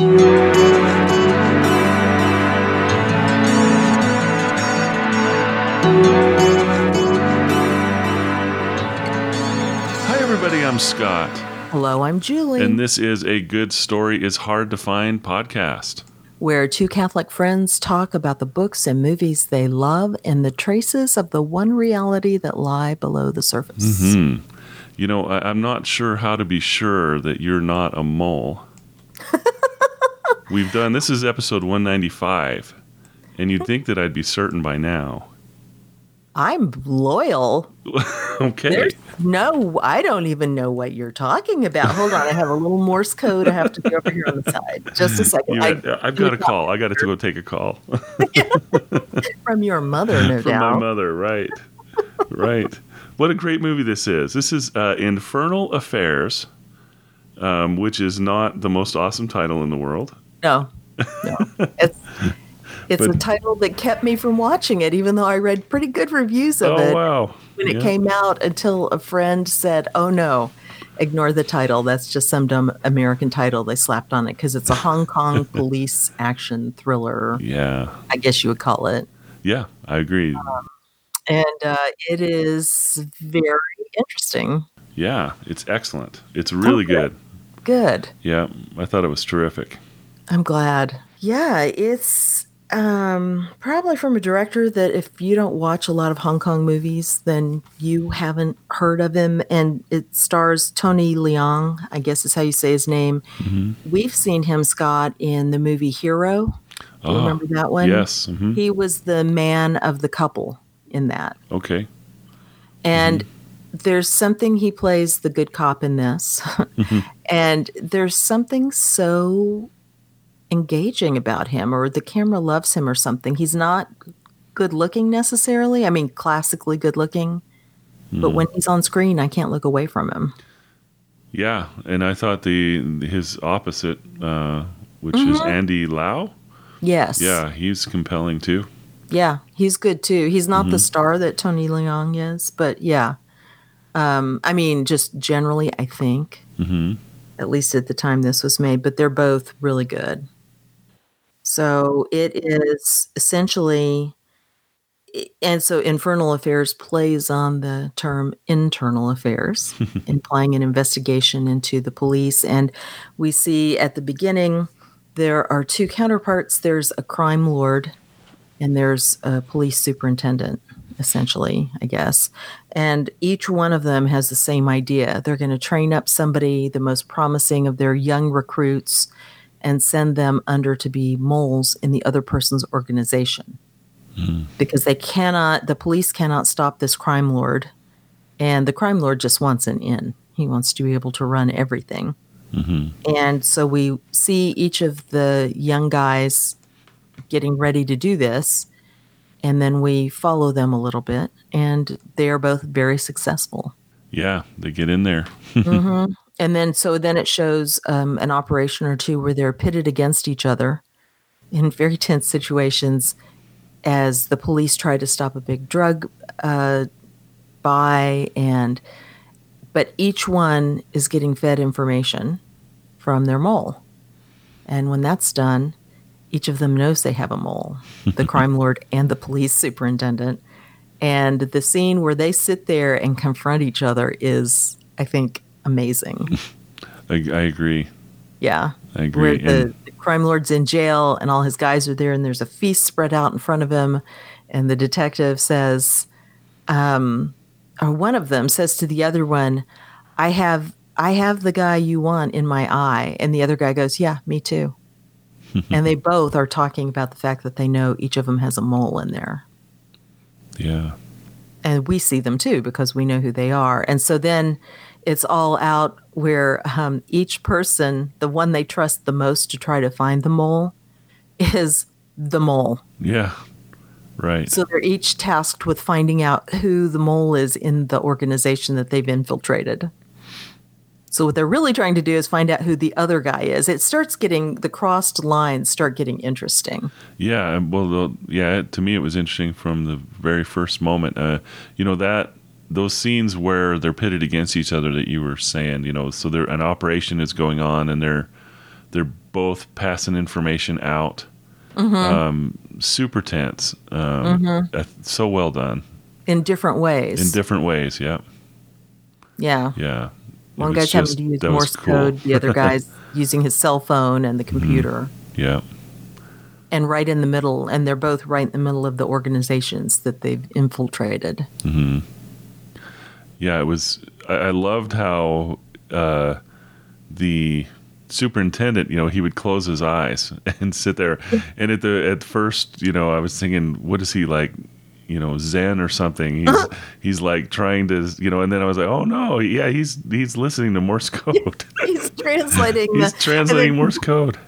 Hi, everybody. I'm Scott, Hello, I'm Julie, and this is a Good Story is Hard to Find podcast. where two Catholic friends talk about the books and movies they love and the traces of the one reality that lie below the surface. Mm-hmm. You know, I, I'm not sure how to be sure that you're not a mole. We've done this is episode 195, and you'd think that I'd be certain by now. I'm loyal. Okay. There's no, I don't even know what you're talking about. Hold on, I have a little Morse code. I have to go over here on the side. Just a second. You I, i've got a call. I got to go take a call from your mother, no from my mother. Right. Right. What a great movie this is. This is uh, Infernal Affairs, um, which is not the most awesome title in the world. No, no. It's, it's But- a title that kept me from watching it, even though I read pretty good reviews of oh, it. wow. when it Yeah. came out until a friend said, "Oh no, ignore the title. That's just some dumb American title they slapped on it because it's a Hong Kong police action thriller. Yeah. I guess you would call it." Yeah, I agree. And uh, it is very interesting. Yeah, it's excellent. It's really Okay. good. Good. Yeah, I thought it was terrific. I'm glad. Yeah, it's um, probably from a director that if you don't watch a lot of Hong Kong movies, then you haven't heard of him. And it stars Tony Leung, I guess is how you say his name. We've seen him, Scott, in the movie Hero. Do Oh, remember that one? Yes. hmm He was the man of the couple in that. Okay. And there's something he plays the good cop in this. and there's something so engaging about him, or the camera loves him, or something. He's not good looking necessarily. I mean, classically good looking. But when he's on screen, I can't look away from him. Yeah, and I thought the his opposite, uh, which is Mm-hmm. Andy Lau. Yes. Yeah, he's compelling too. Yeah, he's good too. He's not the star that Tony Leung is, but yeah. Um, I mean, just generally, I think, hmm at least at the time this was made, but they're both really good. So it is essentially, and so Infernal Affairs plays on the term internal affairs, implying an investigation into the police. And we see at the beginning there are two counterparts. There's a crime lord and there's a police superintendent essentially i guess. And each one of them has the same idea. They're going to train up somebody the most promising of their young recruits and send them under to be moles in the other person's organization because they cannot the police cannot stop this crime lord and the crime lord just wants an in he wants to be able to run everything hmm and so we see each of the young guys getting ready to do this. And then we follow them a little bit, and they are both very successful. Yeah, they get in there. hmm And then, so then it shows um, an operation or two where they're pitted against each other in very tense situations as the police try to stop a big drug uh, buy. And, but each one is getting fed information from their mole. And when that's done, each of them knows they have a mole the crime lord and the police superintendent. And the scene where they sit there and confront each other is, I think, amazing. I, I agree. Yeah. I Where agree. the, And the crime lord's in jail and all his guys are there, and there's a feast spread out in front of him. And the detective says, um, or one of them says to the other one, I have. I have the guy you want in my eye. And the other guy goes, Yeah, me too. and they both are talking about the fact that they know each of them has a mole in there. yeah, and we see them too because we know who they are. And so then it's all out where um, each person, the one they trust the most to try to find the mole, is the mole. yeah, right. So they're each tasked with finding out who the mole is in the organization that they've infiltrated. So what they're really trying to do is find out who the other guy is. It starts getting the crossed lines start getting interesting. Yeah, well, yeah. To me, it was interesting from the very first moment. Uh, you know that those scenes where they're pitted against each other that you were saying. You know, so there an operation is going on, and they're they're both passing information out. Um, super tense. Um, uh, So well done In different ways. in different ways. Yeah, yeah. yeah. One guy's having to use Morse cool. code, the other guy's using his cell phone and the computer. Yeah, And right in the middle, and they're both right in the middle of the organizations that they've infiltrated. Yeah. It was. I, I loved how uh, the superintendent, you know, he would close his eyes and sit there. And at the at first, you know, I was thinking, what is he like? You know, Zen or something. He's he's like trying to, you know. And then I was like, oh no, yeah, he's he's listening to Morse code. He's translating. he's translating then- Morse code.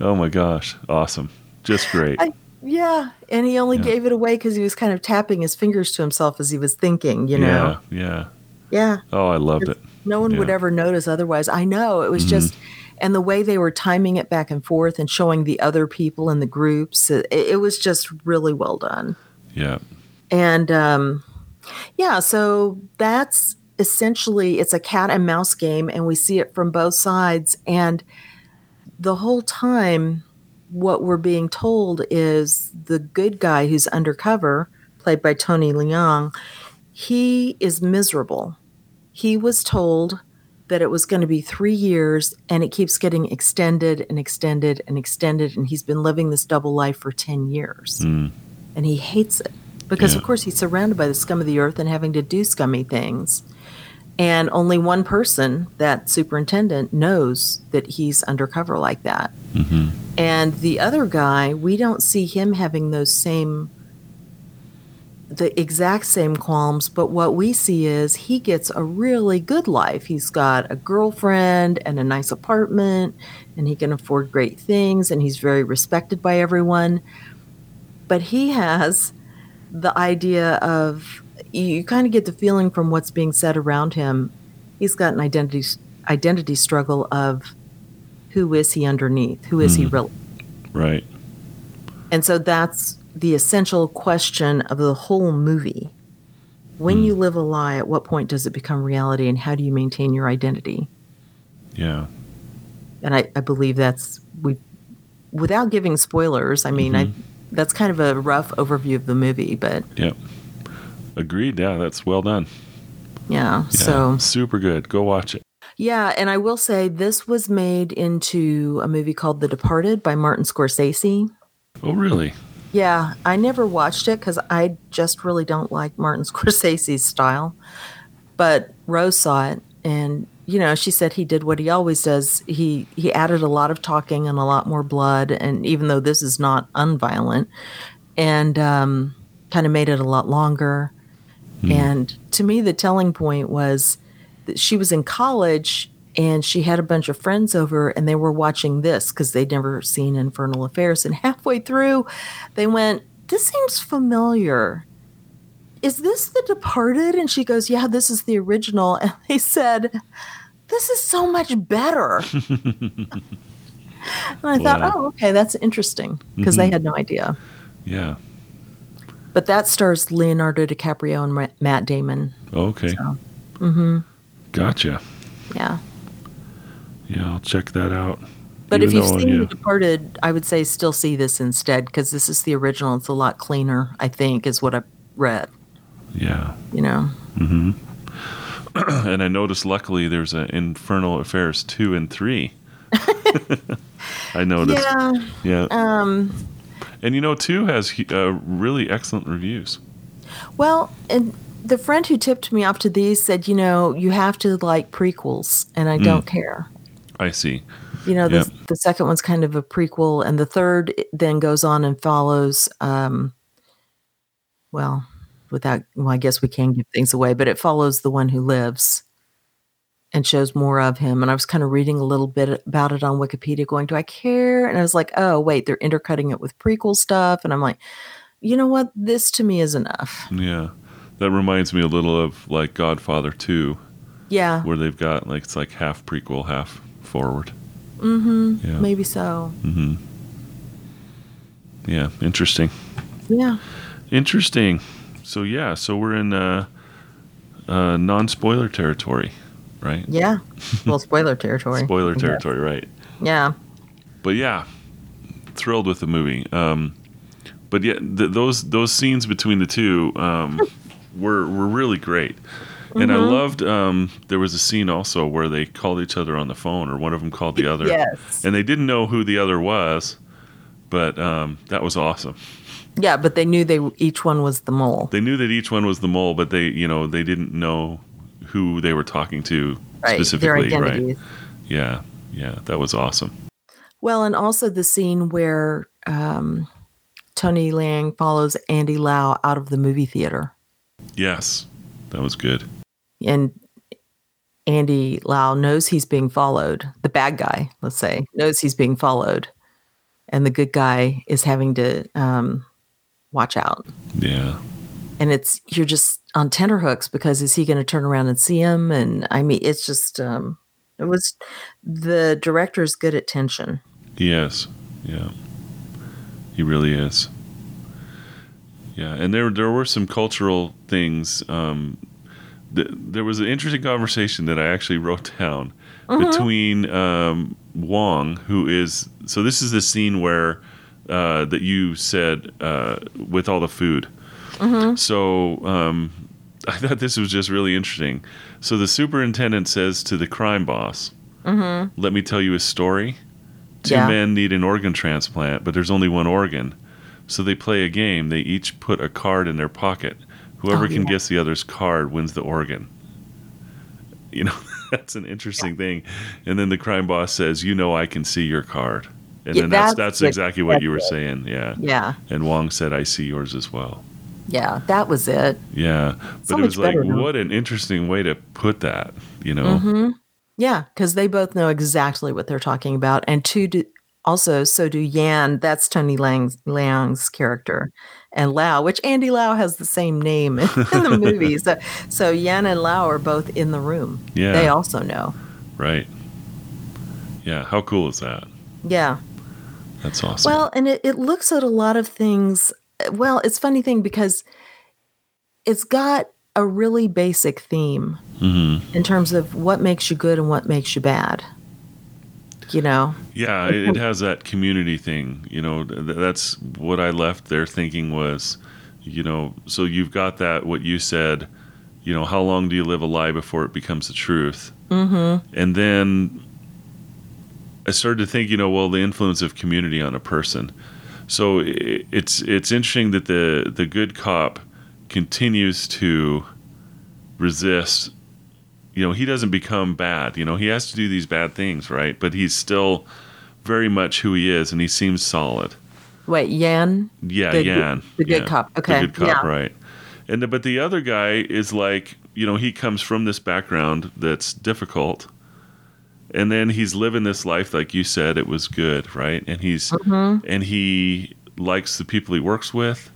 Oh my gosh, awesome, just great. I- Yeah, and he only Yeah. gave it away because he was kind of tapping his fingers to himself as he was thinking. You know. yeah, yeah. Yeah. Oh, I loved it. No one would ever notice otherwise. I know it was just, and the way they were timing it back and forth and showing the other people in the groups, it, it was just really well done. Yeah, And um, yeah, so that's essentially it's a cat and mouse game, and we see it from both sides. And the whole time, what we're being told is the good guy who's undercover, played by Tony Leung, he is miserable. He was told that it was going to be three years, and it keeps getting extended and extended and extended. And he's been living this double life for 10 years Mm. and he hates it because Yeah. of course he's surrounded by the scum of the earth and having to do scummy things and only one person that superintendent knows that he's undercover like that hmm and the other guy we don't see him having those same the exact same qualms but what we see is he gets a really good life. He's got a girlfriend and a nice apartment and he can afford great things and he's very respected by everyone. But he has the idea of you kind of get the feeling from what's being said around him he's got an identity identity struggle of who is he underneath who is he hmm. really right. and so that's the essential question of the whole movie when hmm. you live a lie at what point does it become reality and how do you maintain your identity Yeah, and i, I believe that's we without giving spoilers i mean i mm-hmm. that's kind of a rough overview of the movie but Yeah. Agreed. Yeah, that's well done. yeah, Yeah, so super good. Go watch it. Yeah, and I will say this was made into a movie called The Departed by Martin Scorsese. Oh, really? Yeah, I never watched it because I just really don't like Martin Scorsese's style. But Rose saw it, and you know, she said he did what he always does. He he added a lot of talking and a lot more blood, and even though this is not unviolent, and um, kind of made it a lot longer. And to me, the telling point was she was in college and she had a bunch of friends over and they were watching this because they'd never seen Infernal Affairs. And halfway through, they went, This seems familiar. Is this The Departed? And she goes, Yeah, this is the original. And they said, This is so much better. and I thought, Oh, okay, that's interesting because they Mhm. had no idea. Yeah. But that stars Leonardo DiCaprio and Matt Damon. Okay. So, hmm Gotcha. yeah. Yeah, I'll check that out. But if you've seen. The Departed, I would say still see this instead because this is the original. It's a lot cleaner, I think, is what I read. Yeah. You know, Mm-hmm. and I noticed, luckily, there's an Infernal Affairs two and three. I noticed. yeah. Yeah. Um, And you know, two has uh, really excellent reviews. well, and the friend who tipped me off to these said, you know, you have to like prequels, and I don't care. I see. You know, the, Yep. the second one's kind of a prequel, and the third then goes on and follows. Um, well, without, well, I guess we can give things away, but it follows the one who lives and shows more of him. And I was kind of reading a little bit about it on Wikipedia, going, "Do I care?" And I was like, "Oh, wait, they're intercutting it with prequel stuff," and I'm like, "You know what? This to me is enough." Yeah. That reminds me a little of like Godfather 2, Yeah, where they've got like it's like half prequel, half forward. mm-hmm. Yeah. maybe so. Mm-hmm. Yeah. Interesting. Yeah, Interesting. So yeah, so we're in uh, uh, non-spoiler territory, right? yeah. Well, spoiler territory. Spoiler territory, right? Yeah. but yeah, thrilled with the movie. Um, but yeah, th- those those scenes between the two um, were were really great. And I loved. Um, there was a scene also where they called each other on the phone, or one of them called the other, Yes. and they didn't know who the other was, but um, that was awesome. Yeah, but they knew they each one was the mole. They knew that each one was the mole, but they, you know, they didn't know who they were talking to Right. Their specifically. Right? Yeah, yeah, that was awesome. Well, and also the scene where um, Tony Leung follows Andy Lau out of the movie theater. Yes, that was good. and Andy Lau knows he's being followed. The bad guy, let's say, knows he's being followed, and the good guy is having to um, watch out. Yeah, And it's you're just on tenterhooks because is he going to turn around and see him? And I mean, it's just um, it was the director's good at tension. he is. Yeah, he really is. Yeah, and there there were some cultural things. Um, th- there was an interesting conversation that I actually wrote down between um, Wong, who is so. This is the scene where uh, that you said uh, with all the food. So um, I thought this was just really interesting. So the superintendent says to the crime boss, "Let me tell you a story. Two Yeah. men need an organ transplant, but there's only one organ. So they play a game. They each put a card in their pocket. Whoever Oh, can yeah. guess the other's card wins the organ. You know, that's an interesting thing. And then the crime boss says, "You know, I can see your card." And Yeah, then that's that's that's exactly what you were it. saying. Yeah. Yeah, And Wong said, "I see yours as well." yeah, that was it. Yeah, So but it was like, though. what an interesting way to put that. You know, hmm Yeah, because they both know exactly what they're talking about, and two do, also so do Yan. That's Tony Leung's Leung's character, and Lau, which Andy Lau has the same name in, the movie. So, so Yan and Lau are both in the room. Yeah. they also know. right? Yeah, how cool is that? Yeah. That's awesome. Well, and it, it looks at a lot of things. Well, it's funny thing because it's got a really basic theme hmm in terms of what makes you good and what makes you bad. You know, Yeah, it, has that community thing. You know, th- that's what I left there thinking was, you know, so you've got that what you said. You know, how long do you live a lie before it becomes the truth? Mm-hmm. And then I started to think, you know, well, the influence of community on a person. So it's it's interesting that the the good cop continues to resist. You know, he doesn't become bad. You know, he has to do these bad things, right? But he's still very much who he is, and he seems solid. wait, Yan. Yeah, The Yan. the good yeah, cop. Okay, The good cop, yeah. right. And the, but the other guy is like, you know, he comes from this background that's difficult. And then he's living this life like you said it was good, right? And he's Mm-hmm. and he likes the people he works with.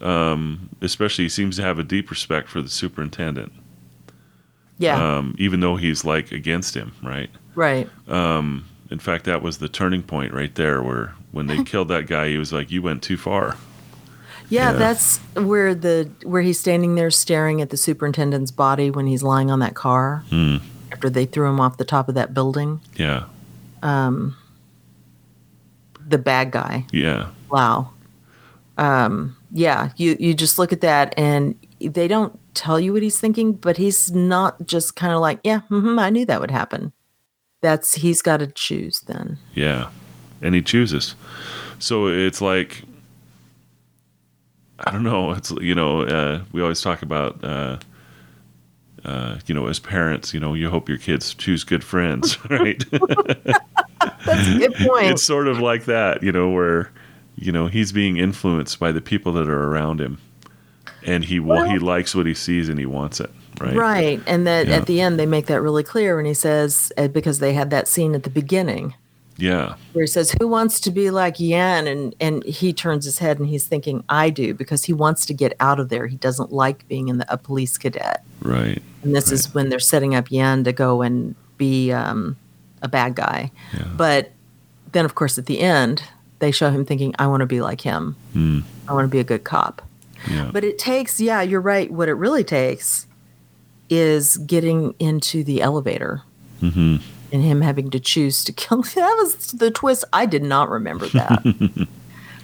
Um, especially he seems to have a deep respect for the superintendent. Yeah, Um, even though he's like against him, right? right. Um, in fact, that was the turning point right there, where when they killed that guy, he was like, "You went too far." Yeah, Yeah. that's where the where he's standing there staring at the superintendent's body when he's lying on that car Hmm. after they threw him off the top of that building. Yeah, Um. The bad guy. yeah, Wow. Um, yeah, you you just look at that and they don't tell you what he's thinking, but he's not just kind of like, yeah, hmm I knew that would happen. That's he's got to choose then. yeah, and he chooses. So it's like, I don't know. It's you know, uh, we always talk about. Uh, uh, you know, as parents, you know, you hope your kids choose good friends, right? That's a good point. it's sort of like that, you know, where you know he's being influenced by the people that are around him, and he wa- he likes what he sees and he wants it, right? Right. And that Yeah. at the end they make that really clear when he says uh, because they had that scene at the beginning Yeah, where he says, "Who wants to be like Yan?" and and he turns his head and he's thinking, "I do," because he wants to get out of there. He doesn't like being in the, a police cadet. right. And this is when they're setting up Yan to go and be um, a bad guy. Yeah. But then, of course, at the end, they show him thinking, "I want to be like him. Hmm. I want to be a good cop." Yeah. But it takes, yeah, you're right. What it really takes is getting into the elevator hmm and him having to choose to kill. That was the twist. I did not remember that.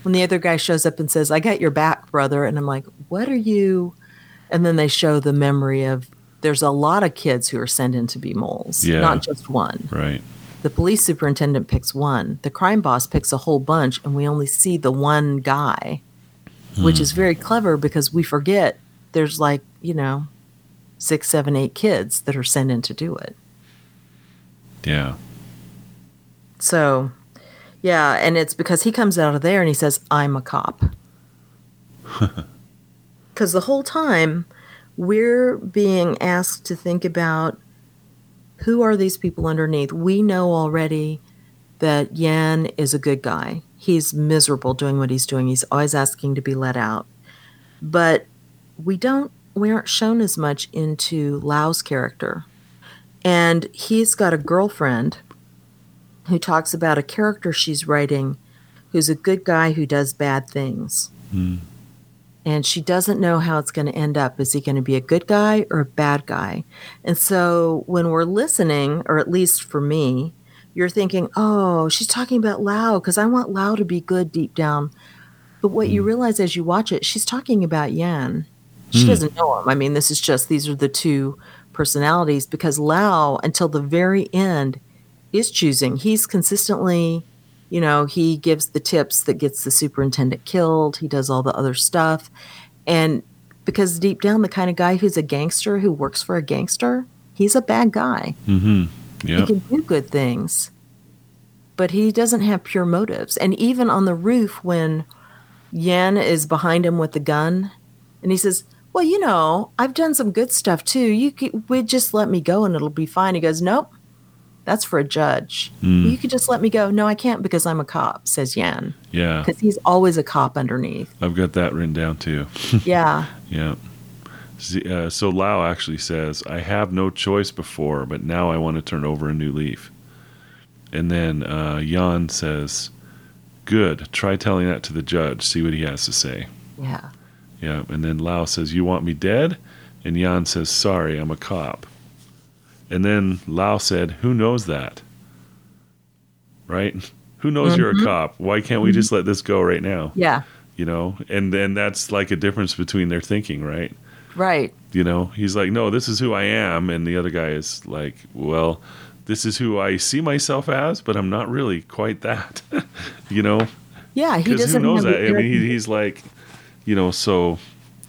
when the other guy shows up and says, "I got your back, brother," and I'm like, "What are you?" And then they show the memory of there's a lot of kids who are sent in to be moles, Yeah. not just one. Right. The police superintendent picks one. The crime boss picks a whole bunch, and we only see the one guy, which hmm. is very clever because we forget there's like, you know, six, seven, eight kids that are sent in to do it. Yeah. So, yeah, and it's because he comes out of there and he says, I'm a cop. Because the whole time we're being asked to think about who are these people underneath. We know already that Yan is a good guy. He's miserable doing what he's doing. He's always asking to be let out. But we don't, we aren't shown as much into Lau's character. And he's got a girlfriend who talks about a character she's writing who's a good guy who does bad things. Hmm. And she doesn't know how it's going to end up. Is he going to be a good guy or a bad guy? And so when we're listening, or at least for me, you're thinking, oh, she's talking about Lau because I want Lau to be good deep down. But what you realize as you watch it, she's talking about Yan. She doesn't know him. I mean, this is just, these are the two personalities because Lau, until the very end, is choosing. He's consistently, you know, he gives the tips that gets the superintendent killed. He does all the other stuff. And because deep down, the kind of guy who's a gangster who works for a gangster, he's a bad guy. Mm-hmm. He can do good things, but he doesn't have pure motives. And even on the roof, when Yan is behind him with the gun, and he says, "Well, you know, I've done some good stuff too. You could, would just let me go, and it'll be fine." He goes, "Nope, that's for a judge. Hmm. You could just let me go." No, I can't because I'm a cop," says Yan, Yeah. because he's always a cop underneath. I've got that written down too. yeah, Yeah. Uh, so Lau actually says, I have no choice before, but now I want to turn over a new leaf. And then uh, Yan says, Good. Try telling that to the judge. See what he has to say. yeah, Yeah. And then Lau says, You want me dead? And Yan says, Sorry, I'm a cop. And then Lau said, Who knows that? Right? Who knows you're a cop? Why can't we just let this go right now? yeah, You know? And then that's like a difference between their thinking, right? Right. you know he's like no this is who i am. And the other guy is like well this is who i see myself as but i'm not really quite that. You know? Yeah, he doesn't knows that? I mean he, he's like you know so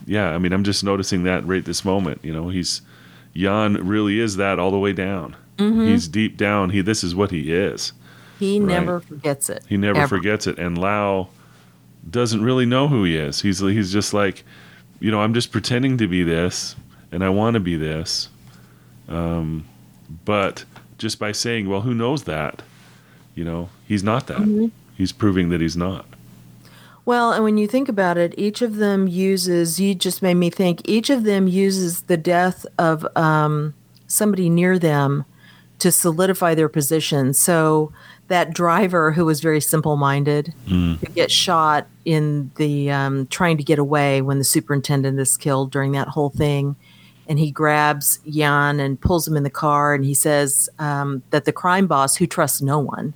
yeah i mean i'm just noticing that right this moment you know? He's Yan really is that all the way down. Mm-hmm. he's deep down. He this is what he is. He right. never forgets it. he never ever. forgets it. And Lau doesn't really know who he is. He's he's just like you know i'm just pretending to be this and i want to be this um, but just by saying well who knows that you know he's not that Mm-hmm. he's proving that he's not Well, and when you think about it, each of them uses, you just made me think, each of them uses the death of um, somebody near them to solidify their position. So that driver who was very simple minded, who gets shot in the um, trying to get away when the superintendent is killed during that whole thing. And he grabs Yan and pulls him in the car, and he says um, that the crime boss, who trusts no one,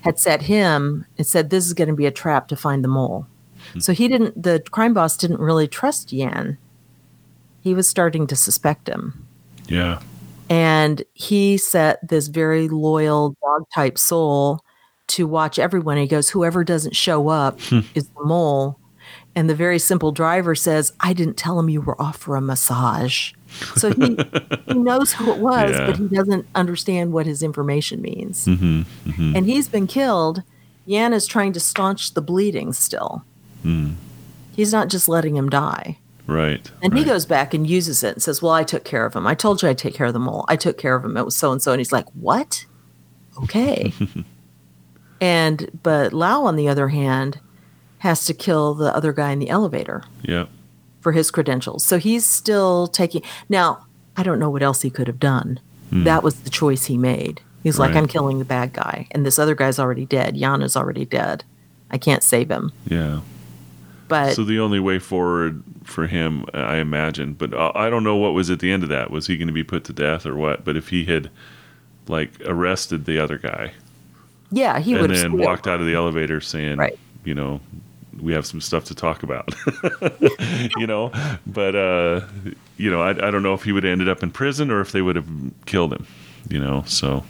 had set him and said this is going to be a trap to find the mole. So he didn't. The crime boss didn't really trust Yan. He was starting to suspect him, yeah and he set this very loyal dog type soul to watch everyone. He goes, whoever doesn't show up is the mole. And the very simple driver says, I didn't tell him you were off for a massage. So he, he knows who it was, Yeah. but he doesn't understand what his information means hmm hmm and he's been killed. Yan is trying to staunch the bleeding still. Mm. He's not just letting him die. Right And he goes back and uses it and says, Well, I took care of him. I told you I'd take care of the mole. I took care of him. It was so and so. And he's like, What? Okay. and, but Lau, on the other hand, has to kill the other guy in the elevator yeah for his credentials. So he's still taking. Now, I don't know what else he could have done. That was the choice he made. He's like, Hmm. I'm killing the bad guy, and this other guy's already dead. Yana's already dead. I can't save him. yeah But so the only way forward for him i imagine but i don't know what was at the end of that was he going to be put to death or what but if he had like arrested the other guy Yeah, he and would then have walked out of the elevator saying, Right. you know, we have some stuff to talk about, you know. But uh, you know, I, I don't know if he would have ended up in prison or if they would have killed him, you know. So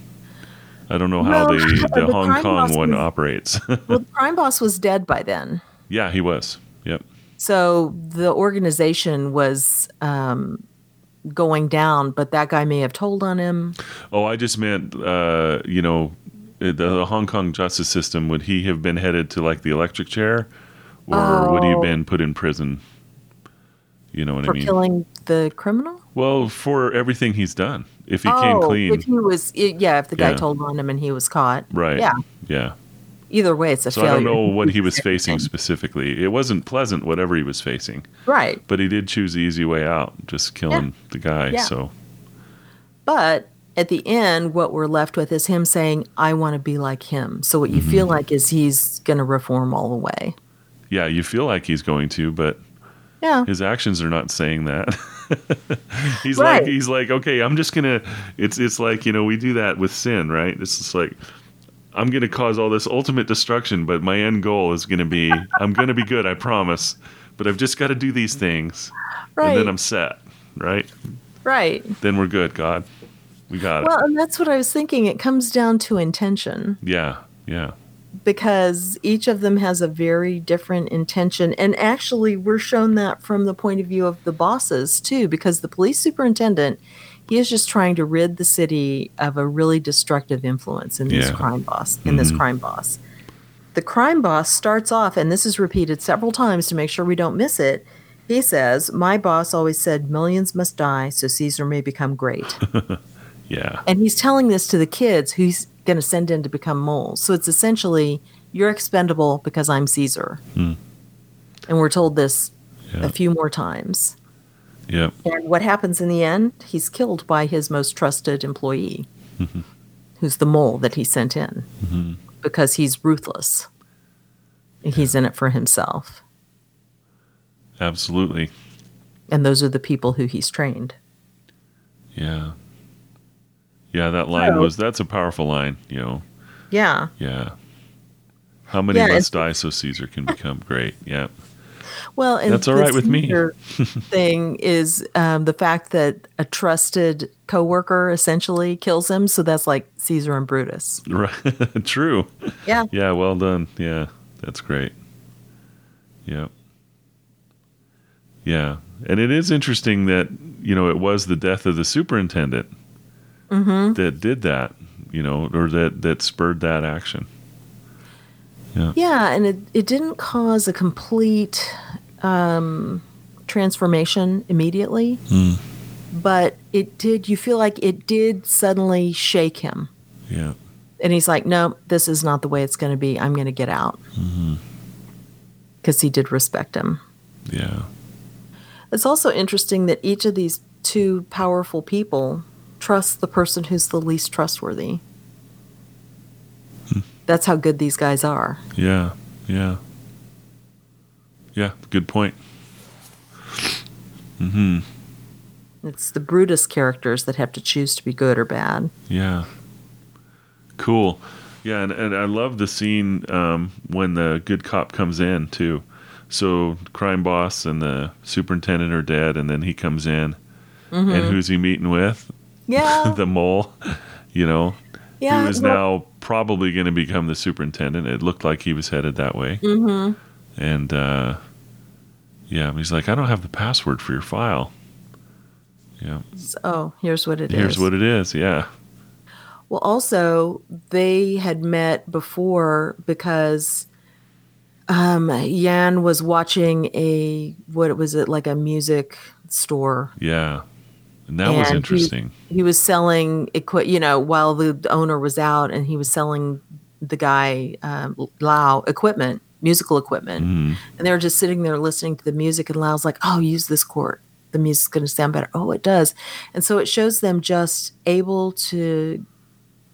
I don't know how Well, the the the Hong Kong one was- operates. Well, the crime boss was dead by then. yeah, he was. Yep. So the organization was um, going down, but that guy may have told on him. Oh, I just meant, uh, you know, the, the Hong Kong justice system. Would he have been headed to like the electric chair, or would he have Oh. been put in prison? You know what for I mean? killing the criminal. Well, for everything he's done, if he came oh, clean, if he was, yeah, if the guy Yeah. told on him and he was caught, right? Yeah. yeah. Either way, it's a So failure. I don't know what he was facing specifically. It wasn't pleasant, whatever he was facing, right? but he did choose the easy way out, just killing the guy. Yeah. So But at the end, what we're left with is him saying, "I want to be like him." So what you feel Mm-hmm. like is he's going to reform all the way. yeah, you feel like he's going to, but Yeah, his actions are not saying that. he's Right. like he's like, okay, I'm just gonna. It's it's like you know we do that with sin, right? It's just like. I'm going to cause all this ultimate destruction, but my end goal is going to be I'm going to be good, I promise. But I've just got to do these things, right, and then I'm set, right? right. Then we're good, God. We got Well, it. Well, and that's what I was thinking. It comes down to intention. Yeah, yeah. because each of them has a very different intention. And actually, we're shown that from the point of view of the bosses, too, because the police superintendent, he is just trying to rid the city of a really destructive influence in this Yeah. crime boss, in this crime boss. The crime boss starts off, and this is repeated several times to make sure we don't miss it. He says, My boss always said millions must die so Caesar may become great. Yeah. And he's telling this to the kids who he's going to send in to become moles. So it's essentially, you're expendable because I'm Caesar. Hmm. And we're told this Yeah. a few more times. Yep. And what happens in the end? He's killed by his most trusted employee, who's the mole that he sent in, Mm-hmm. because he's ruthless. And He's in it for himself. Absolutely. And those are the people who he's trained. Yeah. Yeah, that line So- was that's a powerful line, you know. Yeah. Yeah. How many Yeah, must die so Caesar can become great? Yeah. Well, and That's all right with me. Thing is um, the fact that a trusted coworker essentially kills him. So that's like Caesar and Brutus. Right. True. Yeah. Yeah, well done. Yeah. That's great. Yeah. Yeah. And it is interesting that, you know, it was the death of the superintendent Mm-hmm. that did that, you know, or that that spurred that action. Yeah. Yeah, and it, it didn't cause a complete um, transformation immediately, Hmm. but it did. You feel like it did suddenly shake him, Yeah. and he's like, "No, this is not the way it's going to be. I'm going to get out," Mm-hmm. because he did respect him. Yeah. It's also interesting that each of these two powerful people trusts the person who's the least trustworthy. That's how good these guys are. Yeah, yeah, yeah. Good point. Hmm. It's the Brutus characters that have to choose to be good or bad. Yeah, cool. Yeah, and, and I love the scene um, when the good cop comes in too. So crime boss and the superintendent are dead, and then he comes in, and who's he meeting with? Yeah. the mole. You know, yeah. who is well, now probably going to become the superintendent. It looked like he was headed that way. Mm-hmm. And uh, yeah, he's like, I don't have the password for your file. Yeah, Oh, here's what it is. here's what it is. Yeah, Well, also, they had met before because um, Yan was watching a, what was it, like a music store. yeah, and that was And he- interesting. He was selling, equi- you know, while the owner was out and he was selling the guy, um, Lau, equipment, musical equipment. Mm, And they were just sitting there listening to the music, and Lau's like, "Oh, use this chord. The music's going to sound better." Oh, it does. And so it shows them just able to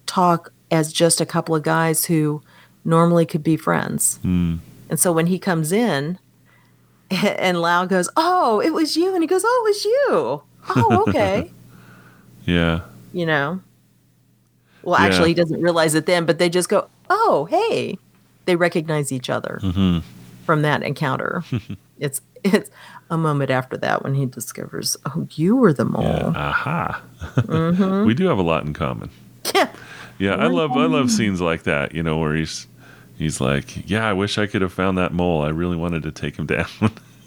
talk as just a couple of guys who normally could be friends. mm, And so when he comes in, and Lau goes, "Oh, it was you," and he goes, "Oh, it was you." Oh, okay. yeah, you know. Well, Yeah. actually, he doesn't realize it then, but they just go, "Oh, hey!" They recognize each other Mm-hmm. from that encounter. it's it's a moment after that when he discovers, "Oh, you were the Yeah. mole." Aha. Mm-hmm. we do have a lot in common. Yeah, Yeah, I love I love scenes like that. You know, where he's he's like, "Yeah, I wish I could have found that mole. I really wanted to take him down."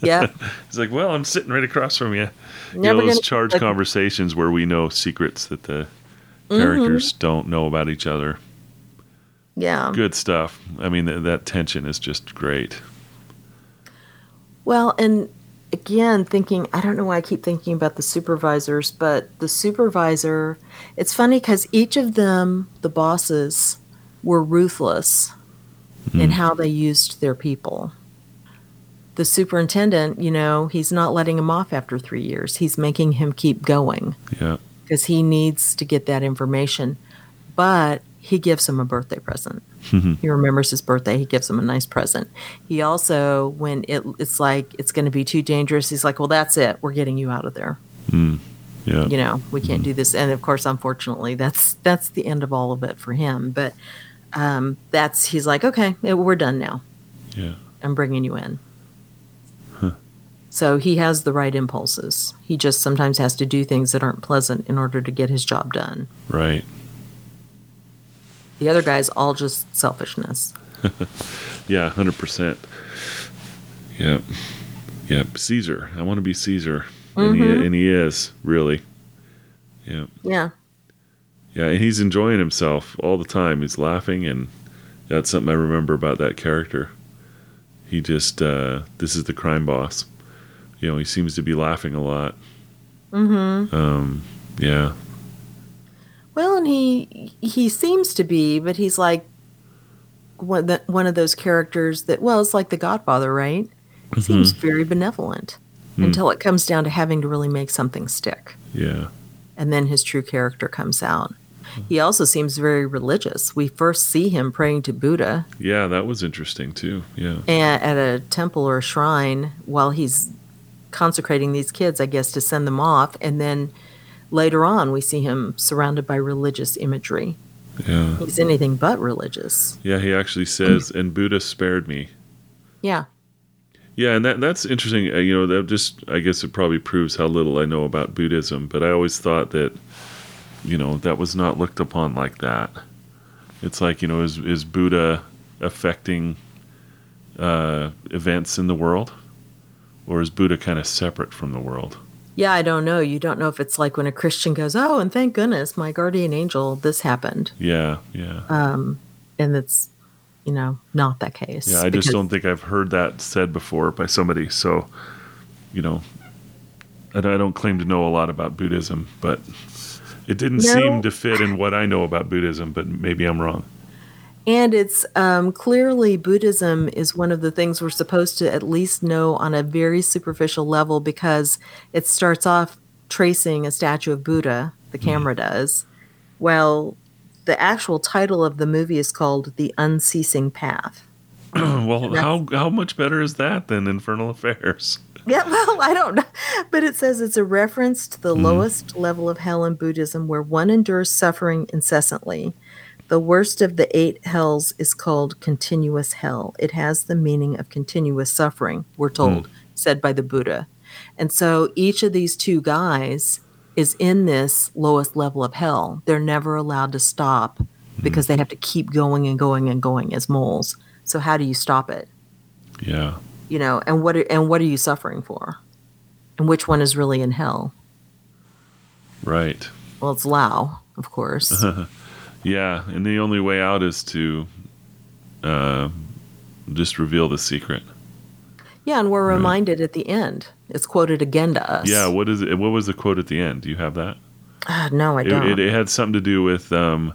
yeah, he's like, "Well, I'm sitting right across from you." You Never know, those charged like- conversations where we know secrets that the Mm-hmm. characters don't know about each other. Yeah. Good stuff. I mean, th- that tension is just great. Well, and again, thinking, I don't know why I keep thinking about the supervisors, but the supervisor, it's funny because each of them, the bosses, were ruthless hmm. in how they used their people. The superintendent, you know, he's not letting him off after three years. He's making him keep going Yeah. because he needs to get that information. But he gives him a birthday present. Mm-hmm. he remembers his birthday. He gives him a nice present. He also, when it, it's like it's going to be too dangerous, he's like, "Well, that's it. We're getting you out of there. Mm, yeah. You know, we can't mm-hmm. do this." And of course, unfortunately, that's that's the end of all of it for him. But um, that's he's like, "Okay, we're done now. Yeah. I'm bringing you in." So he has the right impulses. He just sometimes has to do things that aren't pleasant in order to get his job done. Right. The other guy's all just selfishness. Yeah, hundred percent. Yeah, yeah. Caesar. I want to be Caesar, and, he, and he is really. Yeah. Yeah. Yeah, and he's enjoying himself all the time. He's laughing, and that's something I remember about that character. He just, uh, this is the crime boss. You know, he seems to be laughing a lot. Mm-hmm. Um, yeah. Well, and he he seems to be, but he's like one the, one of those characters that well, it's like the Godfather, right? He mm-hmm. seems very benevolent hmm. until it comes down to having to really make something stick, Yeah. and then his true character comes out. Hmm. He also seems very religious. We first see him praying to Buddha Yeah, that was interesting too. Yeah. at a temple or a shrine while he's consecrating these kids, I guess, to send them off, and then later on we see him surrounded by religious imagery. Yeah. He's anything but religious. Yeah, he actually says, and Buddha spared me. Yeah. Yeah, and that that's interesting. Uh, you know, that just I guess it probably proves how little I know about Buddhism. But I always thought that, you know, that was not looked upon like that. It's like you know, is is Buddha affecting uh, events in the world, or is Buddha kind of separate from the world? Yeah, I don't know. You don't know if it's like when a Christian goes, "Oh, and thank goodness, my guardian angel, this happened," Yeah, yeah, Um and it's, you know, not that case. yeah. I just don't think I've heard that said before by somebody. So, you know, and I don't claim to know a lot about Buddhism, but it didn't No. seem to fit in what I know about Buddhism. But maybe I'm wrong. And it's um, clearly Buddhism is one of the things we're supposed to at least know on a very superficial level because it starts off tracing a statue of Buddha, the camera does. Well, the actual title of the movie is called The Unceasing Path. well, how how much better is that than Infernal Affairs? Yeah, well, I don't know. But it says it's a reference to the lowest level of hell in Buddhism where one endures suffering incessantly. The worst of the eight hells is called continuous hell. It has the meaning of continuous suffering, we're hmm. told, said by the Buddha. And so each of these two guys is in this lowest level of hell. They're never allowed to stop hmm. because they have to keep going and going and going as moles. So how do you stop it? Yeah, you know and what are, and what are you suffering for and which one is really in hell right. well it's Lau of course Yeah, and the only way out is to uh, just reveal the secret. yeah and we're reminded at the end it's quoted again to us Yeah, what is it? What was the quote at the end? Do you have that? Ah, no i It, don't it, it had something to do with um,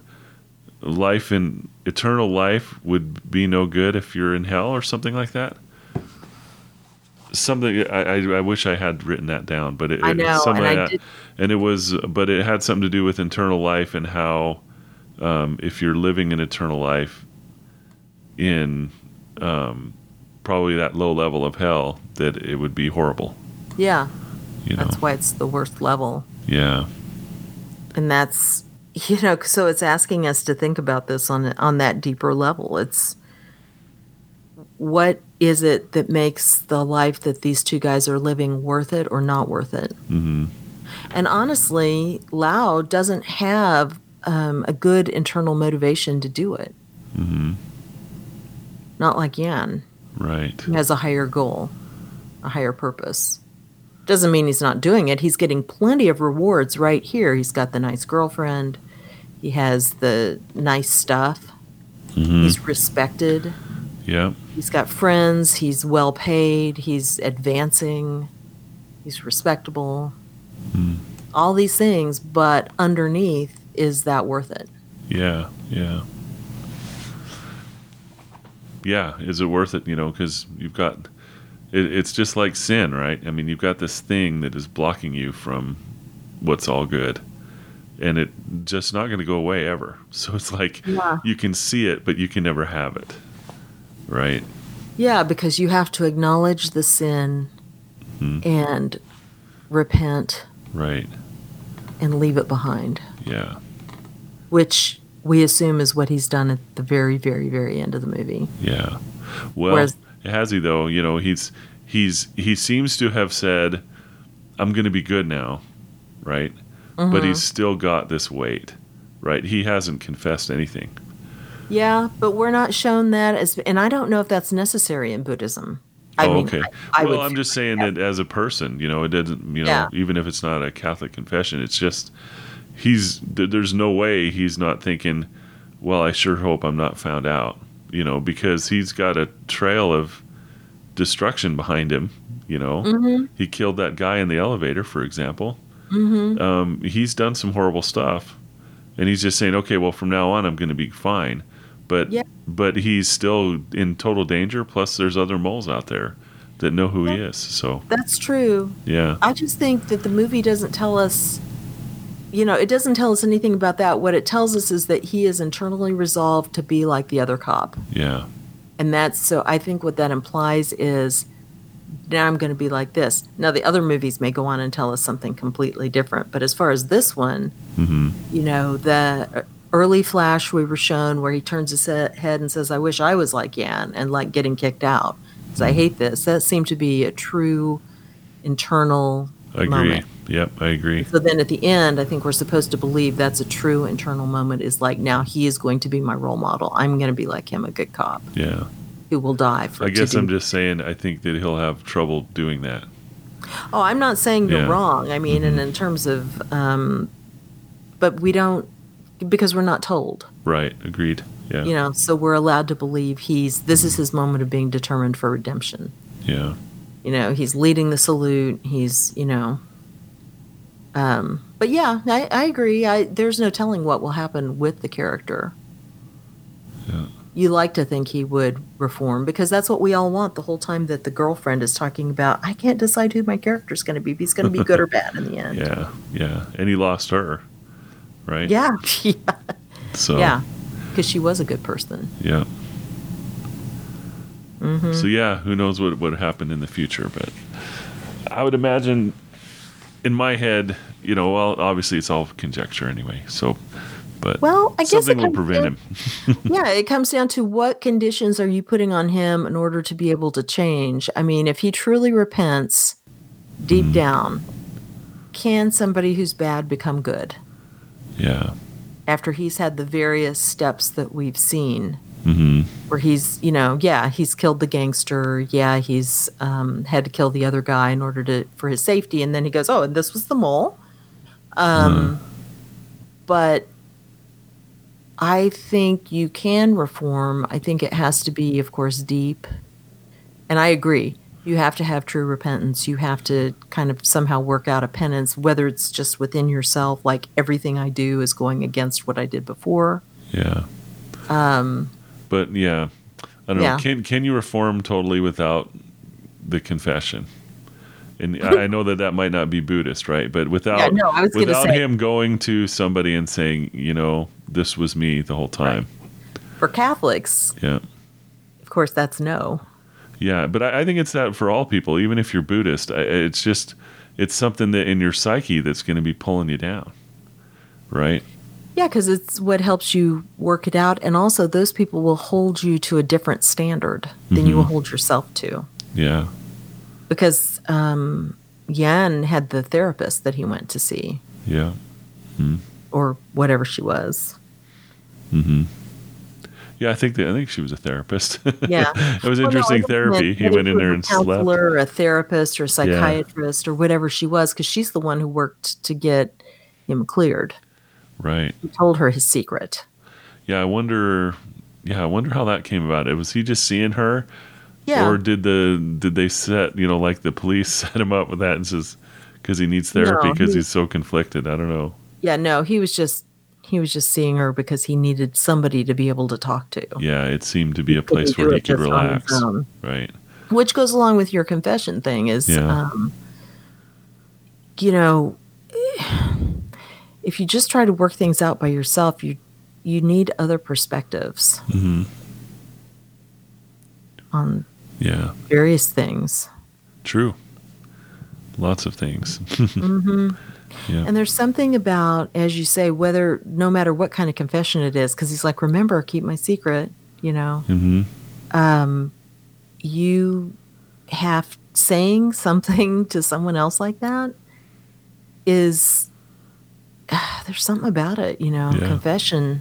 life and eternal life would be no good if you're in hell or something like that. Something I, I, I wish I had written that down, but it, I know, something and like I that. did- and it was, but it had something to do with eternal life and how um, if you're living an eternal life in um, probably that low level of hell, that it would be horrible. yeah You know, that's why it's the worst level yeah, and that's you know, so it's asking us to think about this on on that deeper level. It's what is it that makes the life that these two guys are living worth it or not worth it? Mm-hmm. And honestly, Lau doesn't have um, a good internal motivation to do it. Mm-hmm. Not like Yan. Right. He has a higher goal, a higher purpose. Doesn't mean he's not doing it. He's getting plenty of rewards right here. He's got the nice girlfriend. He has the nice stuff. Mm-hmm. He's respected. Yeah. He's got friends. He's well paid. He's advancing. He's respectable. Mm. All these things, but underneath, is that worth it? Yeah. Yeah. Yeah. Is it worth it? You know, because you've got it, it's just like sin, right? I mean, you've got this thing that is blocking you from what's all good. And it just not going to go away ever. So it's like Yeah. you can see it, but you can never have it. Right? Yeah, because you have to acknowledge the sin Mhm. and repent Right. and leave it behind, Yeah. which we assume is what he's done at the very, very, very end of the movie. Yeah. Well, Whereas- has he though? You know, he's he's he seems to have said, "I'm going to be good now," right? But Mm-hmm. he's still got this weight, right? He hasn't confessed anything. Yeah, but we're not shown that as, and I don't know if that's necessary in Buddhism. I oh, mean, okay. I, I well, I'm just saying that as a person, you know, it doesn't, you know, Yeah. even if it's not a Catholic confession, it's just he's there's no way he's not thinking, well, I sure hope I'm not found out, you know, because he's got a trail of destruction behind him. You know, Mm-hmm. he killed that guy in the elevator, for example. Mm-hmm. Um, he's done some horrible stuff, and he's just saying, okay, well, from now on, I'm going to be fine. But Yeah. but he's still in total danger. Plus, there's other moles out there that know who he is. So That's true. yeah, I just think that the movie doesn't tell us, you know, it doesn't tell us anything about that. What it tells us is that he is internally resolved to be like the other cop. yeah, And that's so I think what that implies is now I'm going to be like this. Now, the other movies may go on and tell us something completely different. But as far as this one, hmm you know, the early flash we were shown where he turns his head and says, I wish I was like Yan and like getting kicked out because I hate this. That seemed to be a true internal I agree. moment. Yep, I agree. So then at the end, I think we're supposed to believe that's a true internal moment is like, now he is going to be my role model. I'm going to be like him, a good cop Yeah, who will die for I to guess do- I'm just saying. I think that he'll have trouble doing that. Oh, I'm not saying you're Yeah. wrong. I mean, and in terms of, um, but we don't, because we're not told, Right. Agreed. Yeah. you know, so we're allowed to believe he's, this is his moment of being determined for redemption. Yeah. You know, he's leading the salute. He's, you know, um, but yeah, I, I agree. I, there's no telling what will happen with the character. Yeah. You like to think he would reform because that's what we all want the whole time that the girlfriend is talking about. I can't decide who my character's going to be. If he's going to be good or bad in the end. Yeah. Yeah. And he lost her. Right. Yeah, yeah, So yeah, because she was a good person. Yeah. Hmm So yeah, who knows what would happen in the future? But I would imagine, in my head, you know, well, obviously it's all conjecture anyway. So, but Well, I guess something it will prevent down- him. yeah, it comes down to what conditions are you putting on him in order to be able to change. I mean, if he truly repents deep Mhm. down, can somebody who's bad become good Yeah. after he's had the various steps that we've seen? Hmm Where he's, you know, yeah, he's killed the gangster. Yeah, he's um, had to kill the other guy in order to for his safety, and then he goes, "Oh, and this was the mole." Um, But I think you can reform. I think it has to be, of course, deep. And I agree. You have to have true repentance. You have to kind of somehow work out a penance, whether it's just within yourself, like everything I do is going against what I did before. Yeah. Um, But yeah, I don't Yeah. know. Can can you reform totally without the confession? And I know that that might not be Buddhist, right? But without Yeah, no, I was gonna without say- him going to somebody and saying, you know, this was me the whole time. for Catholics, Yeah. of course, that's no. Yeah, but I, I think it's that for all people, even if you're Buddhist. I, it's just it's something that in your psyche that's going to be pulling you down, right? Yeah, because it's what helps you work it out. And also, those people will hold you to a different standard than you will hold yourself to. Yeah. Because um, Yan had the therapist that he went to see, Yeah. or whatever she was. hmm. Yeah, I think that, I think she was a therapist. Yeah. it was Well, no, interesting just therapy. meant He went in there and a slept. counselor, or a therapist, or a psychiatrist, or whatever she was, because she's the one who worked to get him cleared. Right. He told her his secret. Yeah, I wonder. Yeah, I wonder how that came about. It was he just seeing her, Yeah. or did the did they set you know like the police set him up with that and says because he needs therapy No, because he- he's so conflicted. I don't know. yeah. No, he was just he was just seeing her because he needed somebody to be able to talk to. Yeah, it seemed to be a place where he could just on his relax. Right. which goes along with your confession thing is Yeah. um, you know if you just try to work things out by yourself you you need other perspectives hmm on Yeah. various things True. Lots of things. hmm Yeah. and there's something about as you say whether no matter what kind of confession it is because he's like remember keep my secret you know hmm um, you have saying something to someone else like that is there's something about it, you know, Yeah. confession.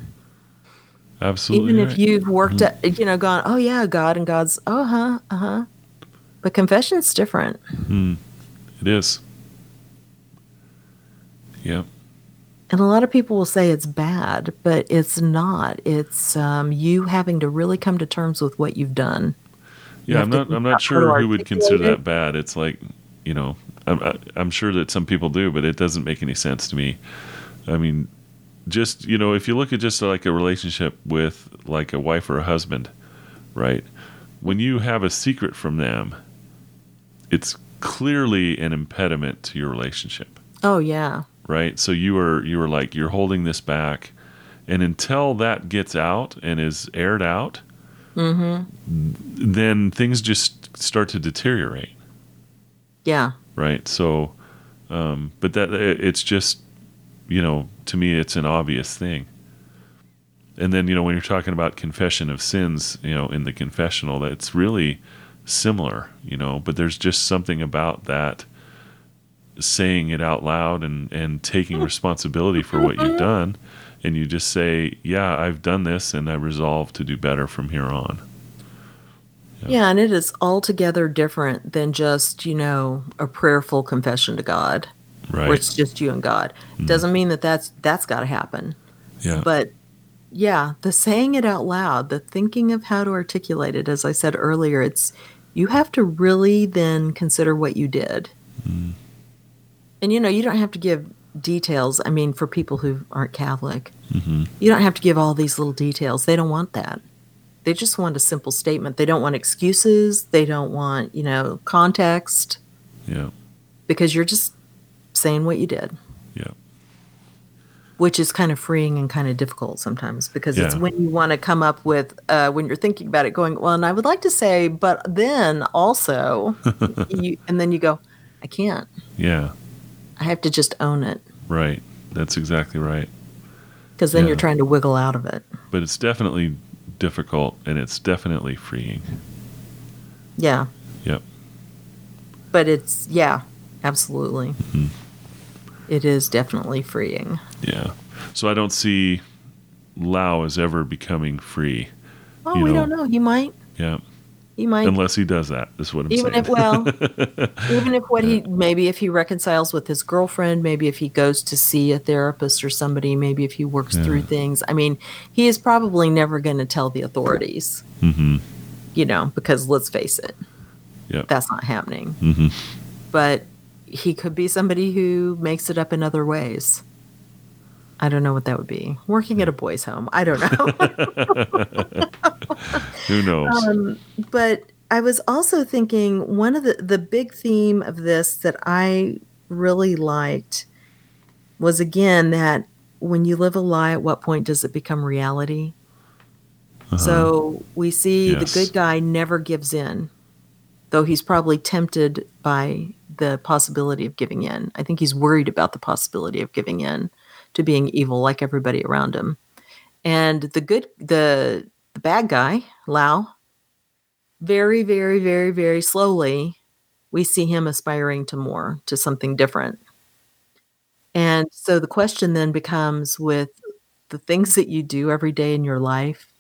Absolutely. Even if you've worked at, you know, gone, oh yeah, God, and God's, oh huh, uh huh. But confession's different. Mm, it is. Yeah. And a lot of people will say it's bad, but it's not. It's um, you having to really come to terms with what you've done. Yeah, have I'm not. I'm not sure who would consider that bad. It's like, you know, I'm. I- I'm sure that some people do, but it doesn't make any sense to me. I mean, just you know, if you look at just like a relationship with like a wife or a husband, right? When you have a secret from them, it's clearly an impediment to your relationship, Oh yeah, right? So you are you are like you're holding this back, and until that gets out and is aired out, mm-hmm. then things just start to deteriorate. yeah, right? So, um, but that it's just, you know, to me, it's an obvious thing. And then, you know, when you're talking about confession of sins, you know, in the confessional, that's really similar, you know, but there's just something about that saying it out loud and, and taking hmm. responsibility for what you've mm-hmm. done. And you just say, yeah, I've done this and I resolve to do better from here on. Yeah, and it is altogether different than just, you know, a prayerful confession to God, Right. where it's just you and God. Doesn't mean that that's that's got to happen. yeah. But yeah, the saying it out loud, the thinking of how to articulate it, as I said earlier, it's you have to really then consider what you did. And you know, you don't have to give details. I mean, for people who aren't Catholic, hmm you don't have to give all these little details. They don't want that. They just want a simple statement. They don't want excuses. They don't want, you know, context Yeah. because you're just saying what you did, Yeah. which is kind of freeing and kind of difficult sometimes because it's when you want to come up with, uh, when you're thinking about it, going, well, and I would like to say, but then also, you, and then you go, I can't. Yeah. I have to just own it Right. That's exactly right. because then Yeah. you're trying to wiggle out of it. But it's definitely difficult and it's definitely freeing. Yeah. Yep. But it's, yeah, absolutely. Mhm. It is definitely freeing. Yeah. So I don't see Lau as ever becoming free. Oh, You we know, don't know. He might. Yeah. He might. Unless he does that. Is what I'm even saying. if well even if what he maybe if he reconciles with his girlfriend maybe if he goes to see a therapist or somebody maybe if he works Yeah. through things i mean he is probably never going to tell the authorities hmm you know because let's face it Yep. that's not happening hmm but he could be somebody who makes it up in other ways i don't know what that would be working at a boys home i don't know Who knows? Um, but I was also thinking one of the the big theme of this that I really liked was again that when you live a lie, at what point does it become reality? Uh-huh. So we see Yes. the good guy never gives in, though he's probably tempted by the possibility of giving in. I think he's worried about the possibility of giving in to being evil like everybody around him. And the good the the bad guy, Lau, very, very, very, very slowly, we see him aspiring to more, to something different. And so the question then becomes with the things that you do every day in your life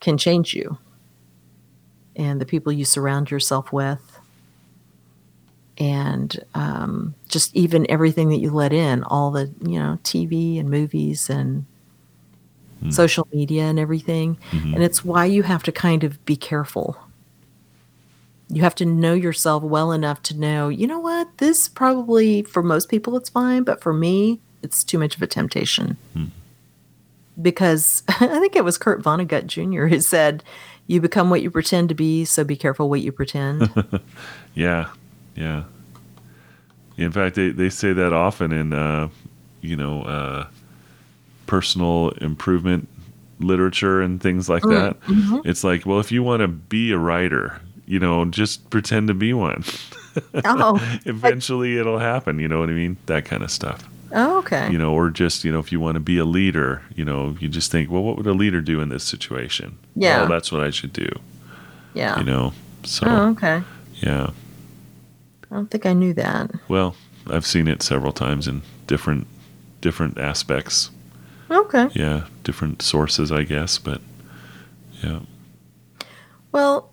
can change you and the people you surround yourself with and um, just even everything that you let in all the you know tv and movies and Mm. social media and everything Mhm. and it's why you have to kind of be careful you have to know yourself well enough to know you know what this probably for most people it's fine but for me it's too much of a temptation Hmm. because i think it was kurt vonnegut jr who said you become what you pretend to be so be careful what you pretend Yeah, yeah. In fact, they, they say that often in uh, you know uh, personal improvement literature and things like that. It's like, well, if you want to be a writer, you know, just pretend to be one. oh Eventually, it'll happen. You know what I mean? That kind of stuff. oh okay You know, or just you know, if you want to be a leader, you know, you just think, well, what would a leader do in this situation? Yeah. well, that's what I should do. yeah You know, so oh okay yeah. I don't think i knew that. Well, I've seen it several times in different different aspects. okay. Yeah, different sources, I guess, but yeah. Well,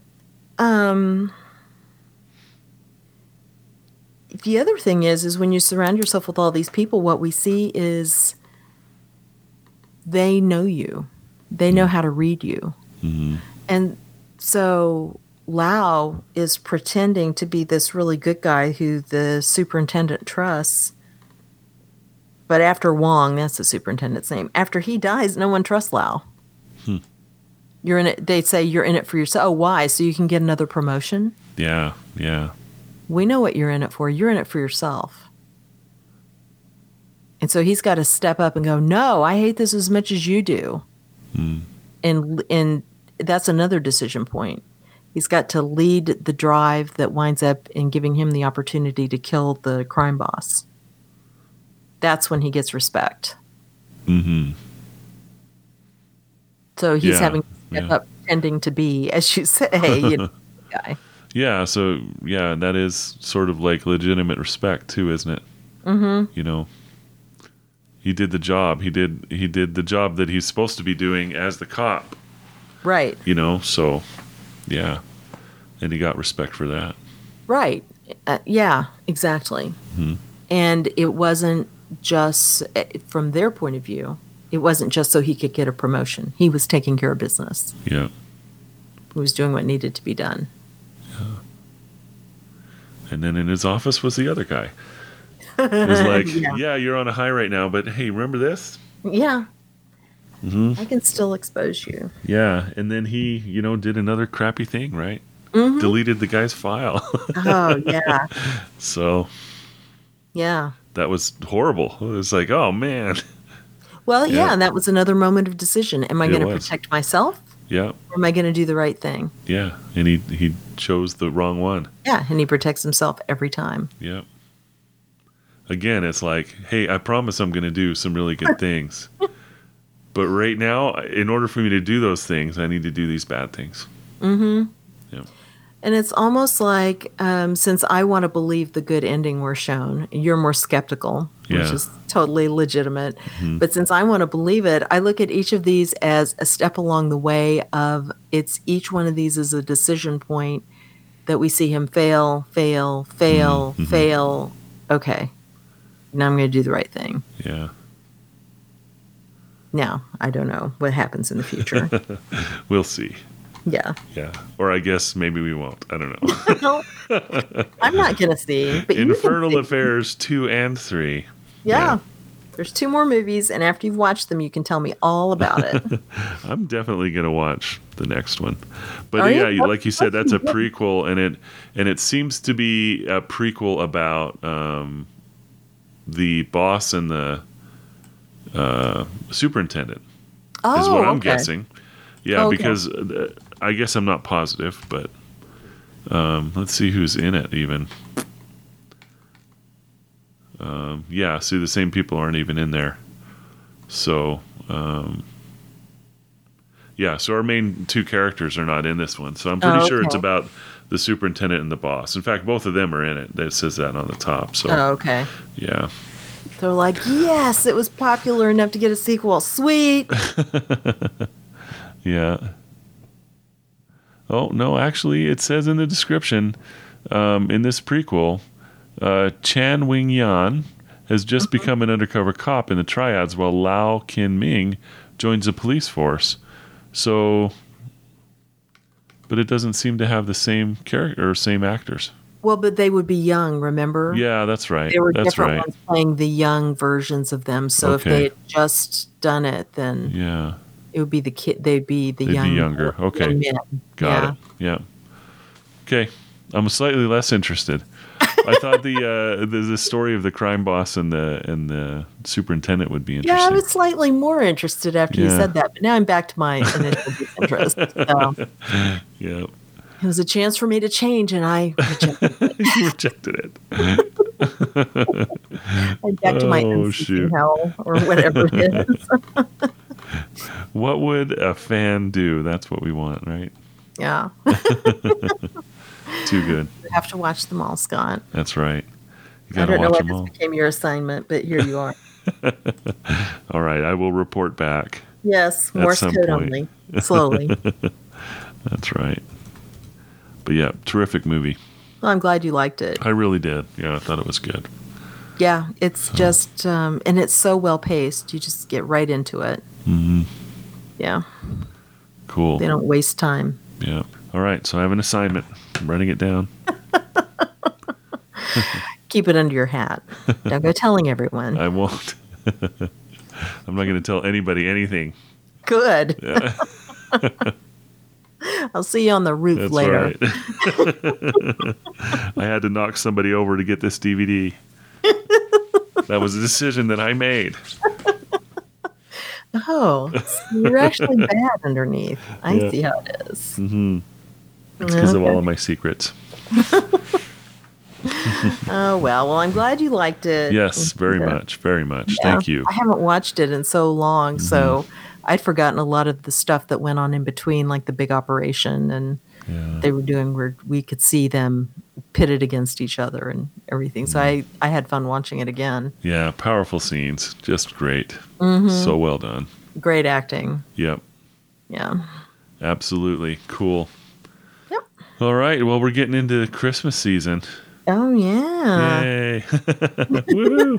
um, the other thing is, is when you surround yourself with all these people, what we see is they know you, they know how to read you, hmm and so Lau is pretending to be this really good guy who the superintendent trusts. But after Wong, that's the superintendent's name. After he dies, no one trusts Lau. Hmm. You're in it. They say you're in it for yourself. Oh, why? So you can get another promotion. Yeah, yeah. We know what you're in it for. You're in it for yourself. And so he's got to step up and go, "No, I hate this as much as you do." Mm. And and that's another decision point. He's got to lead the drive that winds up in giving him the opportunity to kill the crime boss. That's when he gets respect. hmm So he's Yeah, having to step yeah. up pretending to be, as you say, you know, guy. Yeah, so yeah, that is sort of like legitimate respect too, isn't it? Mm-hmm. You know, he did the job. He did he did the job that he's supposed to be doing as the cop. Right. You know, so yeah, and he got respect for that. Right. Uh, yeah, exactly. Mhm. And it wasn't just eh, from their point of view, it wasn't just so he could get a promotion. He was taking care of business. Yeah, He was doing what needed to be done. Yeah. and then in his office was the other guy. It was like, Yeah. yeah. you're on a high right now, but hey, remember this? Yeah, hmm I can still expose you. Yeah, and then he, you know, did another crappy thing, right? Mhm. Deleted the guy's file. Oh, yeah. so Yeah. that was horrible. It was like, oh man. Well, yeah, Yeah. and that was another moment of decision. Am I going to protect myself Yeah, or am I going to do the right thing? yeah. And he he chose the wrong one. Yeah, and he protects himself every time. Yeah. Again, it's like, hey, I promise I'm going to do some really good things. But right now, in order for me to do those things, I need to do these bad things. Mm-hmm. Yeah. And it's almost like um, since I want to believe the good ending we're shown, you're more skeptical, which Yeah. is totally legitimate. Mhm. But since I want to believe it, I look at each of these as a step along the way of it's each one of these is a decision point that we see him fail, fail, fail, Mhm. fail. Okay, now I'm going to do the right thing. Yeah. Now, I don't know what happens in the future. We'll see. yeah. Yeah. Or I guess maybe we won't. I don't know. I'm not going to see. But Infernal see. Affairs 2 and 3. Yeah. Yeah. There's two more movies, and after you've watched them, you can tell me all about it. I'm definitely gonna watch the next one. But Are yeah, you- like you said, that's a prequel, and it and it seems to be a prequel about um, the boss and the uh, superintendent. oh, is what I'm okay. guessing. Yeah, Okay. because uh, I guess I'm not positive, but um, let's see who's in it even. Um, yeah, see, the same people aren't even in there. So, um, yeah, so our main two characters are not in this one. So I'm pretty Oh, sure it's about the superintendent and the boss. In fact, both of them are in it. It says that on the top. So, Oh, okay. yeah. They're like, yes, it was popular enough to get a sequel. Sweet. Yeah. Oh, no, actually, it says in the description um, in this prequel uh, Chan Wing Yan has just become an undercover cop in the triads while Lau Kin Ming joins the police force. So, but it doesn't seem to have the same character or same actors. Well, but they would be young, remember? Yeah, that's right. There were that's different right. ones playing the young versions of them. So if they had just done it, then Yeah, it would be the kid. They'd be the They'd be younger. Okay. young got yeah. it. Yeah. Okay, I'm slightly less interested. I thought the, uh, the the story of the crime boss and the and the superintendent would be interesting. Yeah, I was slightly more interested after you said that, but now I'm back to my initial disinterest. So yeah, it was a chance for me to change, and I rejected it. rejected it. I'm back to my Oh, shoot. hell or whatever it is. What would a fan do? That's what we want, right? yeah, Too good. you have to watch them all, Scott. That's right. You I don't know watch why this all. became your assignment, but here you are. All right, I will report back. Yes, Morse code point. only, slowly. That's right. But yeah, terrific movie. well, I'm glad you liked it. I really did. Yeah, I thought it was good. Yeah, it's just, um, and it's so well paced. You just get right into it. hmm Yeah, Cool. they don't waste time. Yeah. All right. So I have an assignment. I'm writing it down. Keep it under your hat. Don't go telling everyone. I won't. I'm not going to tell anybody anything. Good. Yeah, I'll see you on the roof that's later. right. I had to knock somebody over to get this DVD. That was a decision that I made. Oh, so you're actually bad underneath. I Yeah. see how it is. hmm It's because of all of my secrets. Oh well, well I'm glad you liked it. Yes, very much. Very much. Yeah. Thank you. Mm-hmm. I haven't watched it in so long, so I'd forgotten a lot of the stuff that went on in between, like the big operation and Yeah. they were doing where we could see them pitted against each other and everything. So I, Mm-hmm. I had fun watching it again. Yeah. Powerful scenes. Just great. Mm-hmm. So well done. Great acting. Yep. Yeah. Absolutely. Cool. Yep. All right. Well, we're getting into Christmas season. Oh yeah. Yay. Woohoo.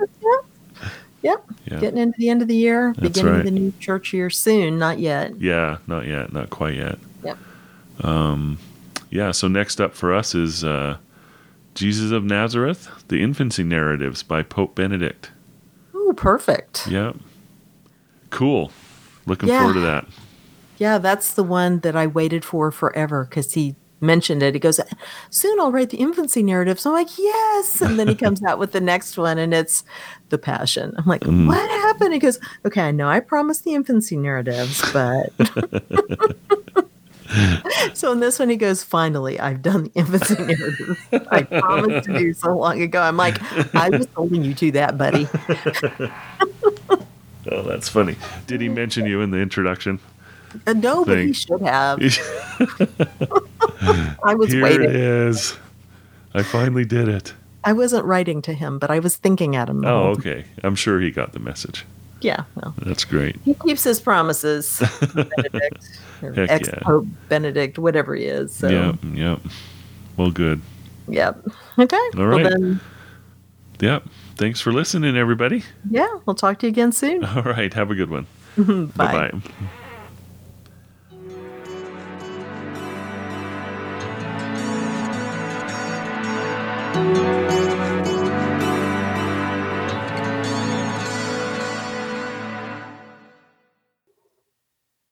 Yep. Yeah. Getting into the end of the year, That's beginning right. of the new church year soon. Not yet. Yeah. Not yet. Not quite yet. Yep. Um, yeah. So next up for us is uh, Jesus of Nazareth: The Infancy Narratives by Pope Benedict. Ooh, perfect. Yep. Cool. Looking Yeah. forward to that. Yeah, that's the one that I waited for forever because he mentioned it. He goes, Soon I'll write the infancy narrative. So I'm like, Yes. And then he comes out with the next one and it's the passion. I'm like, Mm. What happened? He goes, Okay, I know I promised the infancy narratives, but. so in this one, he goes, Finally, I've done the infancy narratives. I promised to do so long ago. I'm like, I was holding you to that, buddy. Oh, that's funny. Did he mention you in the introduction? Uh, no, but he should have. I was Here waiting. it is. I finally did it. I wasn't writing to him, but I was thinking at him. Oh, okay. I'm sure he got the message. Yeah, well, That's great. he keeps his promises, Benedict, ex yeah. Pope Benedict, whatever he is. So, Yep, yep. Well, good. yep. Okay. All Well, then, Yep. Thanks for listening, everybody. yeah, we'll talk to you again soon. All right. Have a good one. Bye bye.